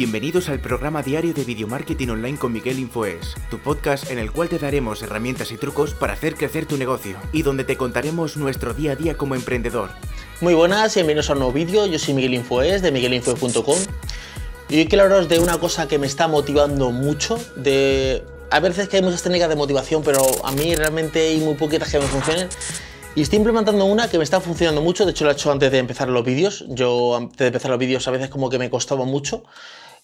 Bienvenidos al programa diario de Video Marketing Online con Miguel Infoes, tu podcast en el cual te daremos herramientas y trucos para hacer crecer tu negocio y donde te contaremos nuestro día a día como emprendedor. Muy buenas, bienvenidos a un nuevo vídeo. Yo soy Miguel Infoes de miguelinfoes.com y hoy quiero hablaros de una cosa que me está motivando mucho. De a veces que hay muchas técnicas de motivación, pero a mí realmente hay muy poquitas que me funcionen. Y estoy implementando una que me está funcionando mucho, de hecho lo he hecho antes de empezar los vídeos. Yo antes de empezar los vídeos a veces como que me costaba mucho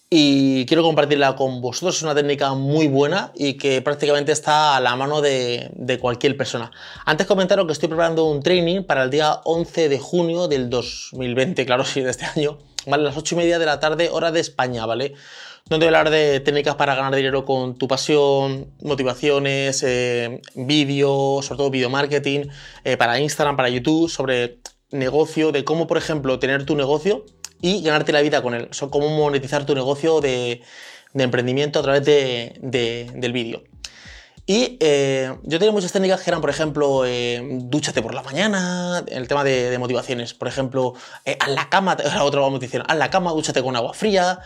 y quiero compartirla con vosotros. Es una técnica muy buena y que prácticamente está a la mano de, cualquier persona. Antes comentaros que estoy preparando un training para el día 11 de junio del 2020, claro, sí, de este año, ¿vale? A las 8 y media de la tarde, hora de España, ¿vale? Donde voy a hablar de técnicas para ganar dinero con tu pasión, motivaciones, eh, vídeos, sobre todo video marketing, eh, para Instagram, para YouTube, sobre negocio, de cómo, por ejemplo, tener tu negocio y ganarte la vida con él. O cómo monetizar tu negocio de, emprendimiento a través del vídeo. Y eh, yo tenía muchas técnicas que eran, por ejemplo, eh, dúchate por la mañana, el tema de, motivaciones, por ejemplo, eh, haz la cama, otra motivación, haz la cama, dúchate con agua fría,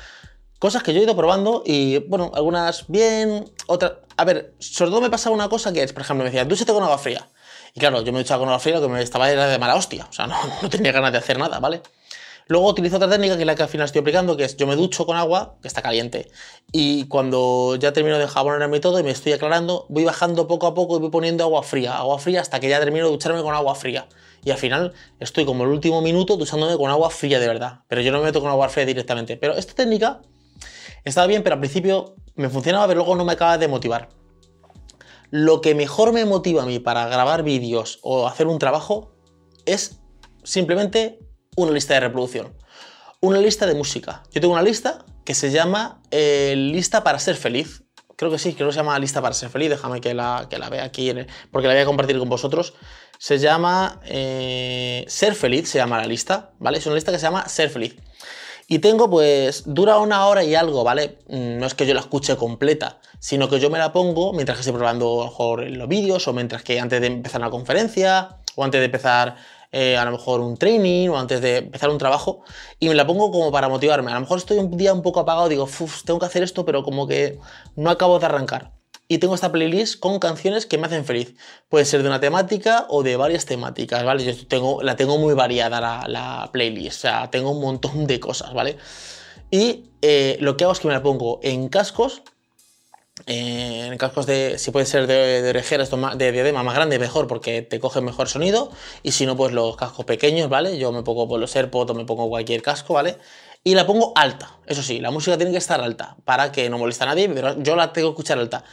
cosas que yo he ido probando y, bueno, algunas bien, otras... A ver, sobre todo me pasaba una cosa que es, por ejemplo, me decía, dúchate con agua fría. Y claro, yo me duchaba con agua fría, lo que me estaba era de mala hostia, o sea, no, no tenía ganas de hacer nada, ¿vale? Luego utilizo otra técnica que es la que al final estoy aplicando, que es yo me ducho con agua que está caliente. Y cuando ya termino de jabonarme todo y me estoy aclarando, voy bajando poco a poco y voy poniendo agua fría, agua fría hasta que ya termino de ducharme con agua fría. Y al final estoy como el último minuto duchándome con agua fría de verdad. Pero yo no me meto con agua fría directamente. Pero esta técnica estaba bien, pero al principio me funcionaba, pero luego no me acaba de motivar. Lo que mejor me motiva a mí para grabar vídeos o hacer un trabajo es simplemente una lista de reproducción. Una lista de música. Yo tengo una lista que se llama eh, Lista para ser feliz. Creo que sí, creo que se llama Lista para ser feliz. Déjame que la, que la vea aquí, porque la voy a compartir con vosotros. Se llama eh, Ser feliz, se llama la lista, ¿vale? Es una lista que se llama Ser feliz. Y tengo, pues, dura una hora y algo, ¿vale? Mm, no es que yo la escuche completa, sino que yo me la pongo mientras que estoy probando mejor los vídeos o mientras que antes de empezar una conferencia o antes de empezar eh, a lo mejor un training o antes de empezar un trabajo y me la pongo como para motivarme. A lo mejor estoy un día un poco apagado, digo, tengo que hacer esto, pero como que no acabo de arrancar. Y tengo esta playlist con canciones que me hacen feliz. Puede ser de una temática o de varias temáticas, ¿vale? Yo tengo, la tengo muy variada la, playlist, o sea, tengo un montón de cosas, ¿vale? Y eh, lo que hago es que me la pongo en cascos eh, en cascos de, si puede ser de, de orejeras de diadema más grande, mejor porque te coge mejor sonido. Y si no, pues los cascos pequeños, ¿vale? Yo me pongo por los AirPods o me pongo cualquier casco, ¿vale? Y la pongo alta. Eso sí, la música tiene que estar alta para que no moleste a nadie, pero yo la tengo que escuchar alta.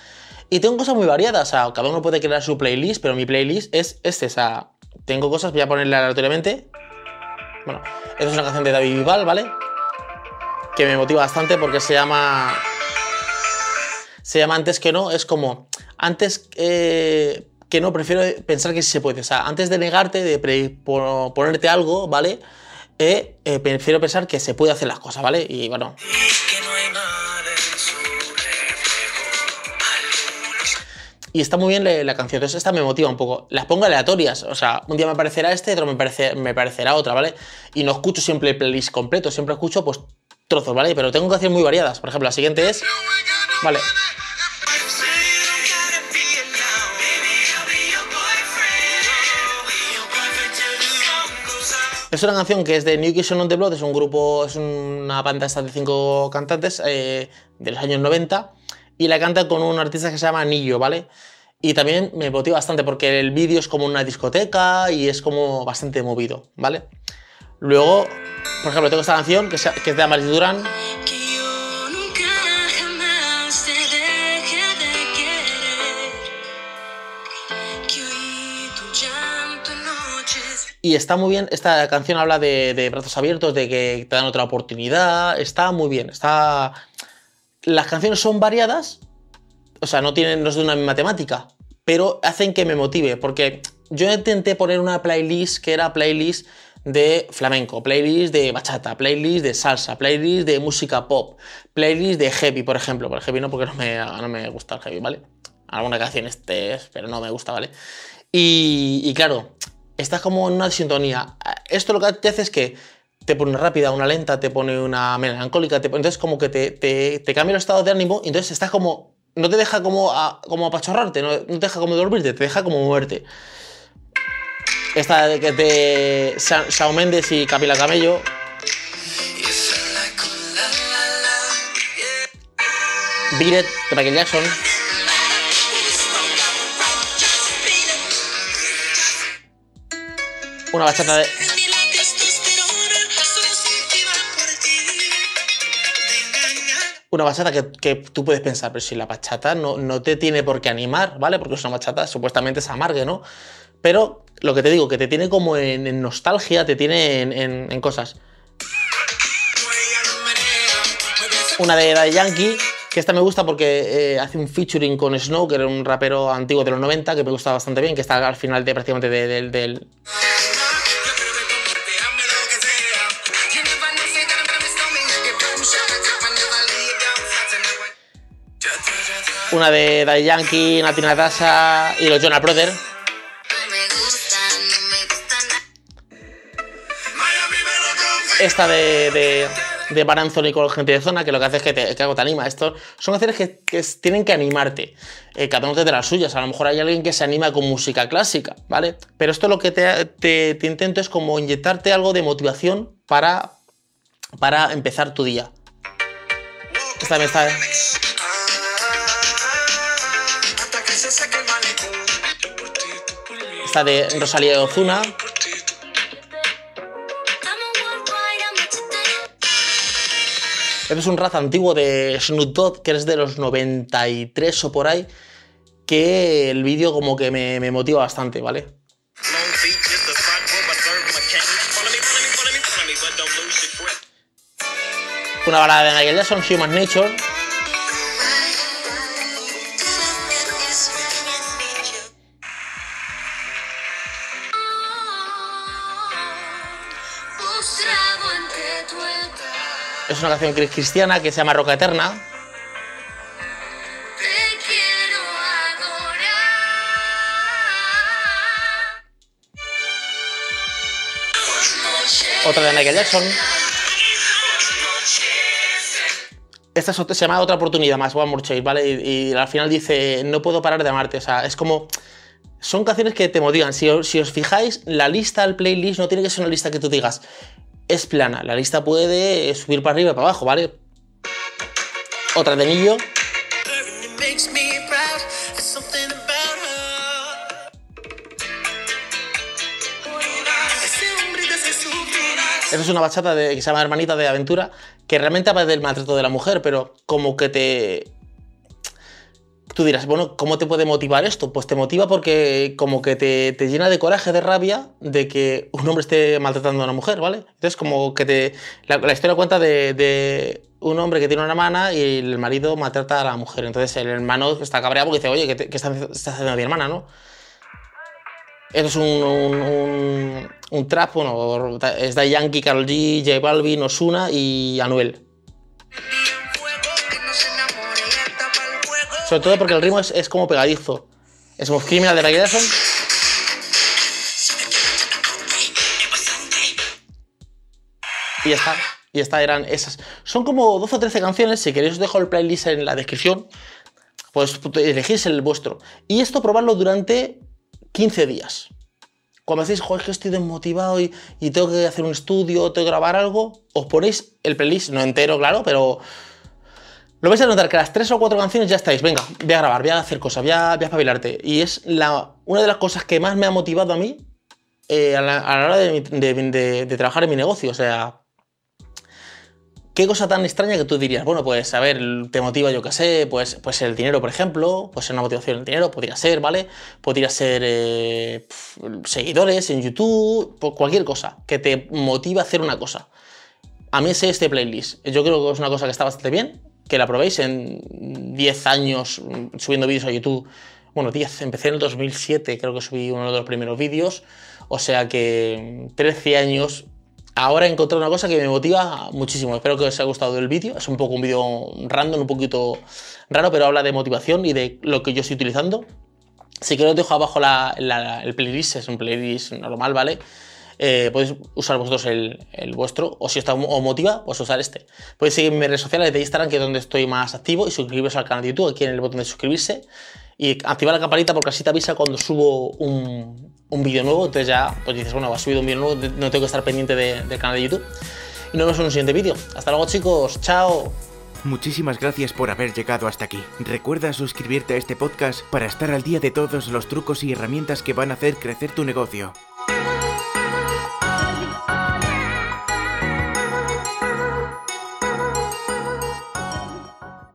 Y tengo cosas muy variadas, o sea, cada uno puede crear su playlist, pero mi playlist es este, o sea, tengo cosas, voy a ponerle aleatoriamente. Bueno, esta es una canción de David Vival, ¿vale? Que me motiva bastante porque se llama se llama antes que no, es como antes eh, que no, prefiero pensar que sí se puede. O sea, antes de negarte, de ponerte algo, ¿vale? Eh, eh, prefiero pensar que se puede hacer las cosas, ¿vale? Y bueno. Y está muy bien la, canción, entonces esta me motiva un poco. Las pongo aleatorias, o sea, un día me parecerá este, otro me, me parecerá otra, ¿vale? Y no escucho siempre el playlist completo, siempre escucho pues trozos, ¿vale? Pero tengo canciones muy variadas. Por ejemplo, la siguiente es... Vale, Es una canción que es de New Kids on the Blood, es un grupo, es una banda de cinco cantantes eh, de los años 90 y la canta con un artista que se llama Anillo, ¿vale? Y también me motiva bastante porque el vídeo es como una discoteca y es como bastante movido, ¿vale? Luego, por ejemplo, tengo esta canción que, es de Amaris Duran. Y está muy bien, esta canción habla de, brazos abiertos, de que te dan otra oportunidad, está muy bien, está... Las canciones son variadas, o sea, no tienen, no es de una misma temática, pero hacen que me motive, porque yo intenté poner una playlist que era playlist de flamenco, playlist de bachata, playlist de salsa, playlist de música pop, playlist de heavy, por ejemplo. Por heavy no, porque no me, no me gusta el heavy, ¿vale? Alguna canción este, pero no me gusta, ¿vale? Y, y claro, estás como en una sintonía. Esto lo que te hace es que te pone una rápida, una lenta, te pone una melancólica, te, entonces como que te, cambia el estado de ánimo y entonces estás como, no te deja como, como apachorrarte, no, te deja como dormirte, te deja como moverte. Esta de, de Shawn Mendes y Camila Camello. Beat It Michael Jackson. Una bachata de. Una bachata que, que, tú puedes pensar, pero si la bachata no, no, te tiene por qué animar, ¿vale? Porque es una bachata, supuestamente es amargue, ¿no? Pero lo que te digo, que te tiene como en, nostalgia, te tiene en, en, cosas. Una de Daddy Yankee, que esta me gusta porque eh, hace un featuring con Snow, que era un rapero antiguo de los 90, que me gusta bastante bien, que está al final de prácticamente del... De, de, una de Daddy Yankee, Nati Natasha y los Jonah Brothers. Esta de, de, de Baranzoni con gente de zona, que lo que hace es que, te, que algo te anima. Esto son canciones que, que tienen que animarte. Eh, cada uno de las suyas. A lo mejor hay alguien que se anima con música clásica, ¿vale? Pero esto lo que te, te, te intento es como inyectarte algo de motivación para, para empezar tu día. Esta me está. Esta de Rosalía de Ozuna. Este es un rap antiguo de Snoop Dogg, que es de los 93 o por ahí, que el vídeo como que me, me motiva bastante, ¿vale? Una balada de Michael Jackson, Human Nature. Es una canción cristiana que se llama Roca Eterna. Otra de Michael Jackson. Esta es otra, se llama Otra oportunidad más, One More Chase, ¿vale? Y, y, al final dice, no puedo parar de amarte. O sea, es como... Son canciones que te motivan. Si, si os fijáis, la lista, el playlist, no tiene que ser una lista que tú digas, es plana. La lista puede subir para arriba y para abajo, ¿vale? Otra de Nillo. Esa es una bachata de, que se llama Hermanita de Aventura, que realmente habla del maltrato de la mujer, pero como que te... Tú dirás, bueno, ¿cómo te puede motivar esto? Pues te motiva porque como que te, te llena de coraje, de rabia, de que un hombre esté maltratando a una mujer, ¿vale? Entonces como que te... La, la historia cuenta de, de, un hombre que tiene una hermana y el marido maltrata a la mujer. Entonces el hermano está cabreado porque dice, oye, ¿qué, qué está, está haciendo mi hermana, no? Esto es un, un, un, un trap, bueno, es de Yankee, Karol G, J Balvin, Osuna y Anuel. Sobre todo porque el ritmo es, es como pegadizo. Es como Criminal de Michael Jackson. Y ya está. Y está, eran esas. Son como 12 o 13 canciones. Si queréis os dejo el playlist en la descripción. Pues elegís el vuestro. Y esto probarlo durante 15 días. Cuando decís, joder, que estoy desmotivado y, y, tengo que hacer un estudio, tengo que grabar algo, os ponéis el playlist, no entero, claro, pero lo vais a notar que las tres o cuatro canciones ya estáis. Venga, voy a grabar, voy a hacer cosas, voy a, voy espabilarte. Y es una de las cosas que más me ha motivado a mí eh, a, la, hora de trabajar en mi negocio. O sea, ¿Qué cosa tan extraña que tú dirías? Bueno, pues a ver, te motiva, yo qué sé, pues, pues el dinero, por ejemplo, pues una motivación el dinero, podría ser, ¿vale? Podría ser eh, seguidores en YouTube, pues cualquier cosa que te motiva a hacer una cosa. A mí es este playlist. Yo creo que es una cosa que está bastante bien, que la probéis en 10 años subiendo vídeos a YouTube. Bueno, 10, empecé en el 2007, creo que subí uno de los primeros vídeos. O sea que 13 años Ahora he encontrado una cosa que me motiva muchísimo. Espero que os haya gustado el vídeo. Es un poco un vídeo random, un poquito raro, pero habla de motivación y de lo que yo estoy utilizando. Si queréis os dejo abajo la, la, el playlist, es un playlist normal, ¿vale? Eh, podéis usar vosotros el, vuestro, o si os, motiva, pues usar este. Podéis seguirme en mis redes sociales de Instagram, que es donde estoy más activo, y suscribiros al canal de YouTube, aquí en el botón de suscribirse, y activar la campanita porque así te avisa cuando subo un, un vídeo nuevo, entonces ya pues dices, bueno, ha subido un vídeo nuevo, no tengo que estar pendiente del canal de YouTube. Y nos vemos en un siguiente vídeo. Hasta luego chicos, chao. Muchísimas gracias por haber llegado hasta aquí. Recuerda suscribirte a este podcast para estar al día de todos los trucos y herramientas que van a hacer crecer tu negocio.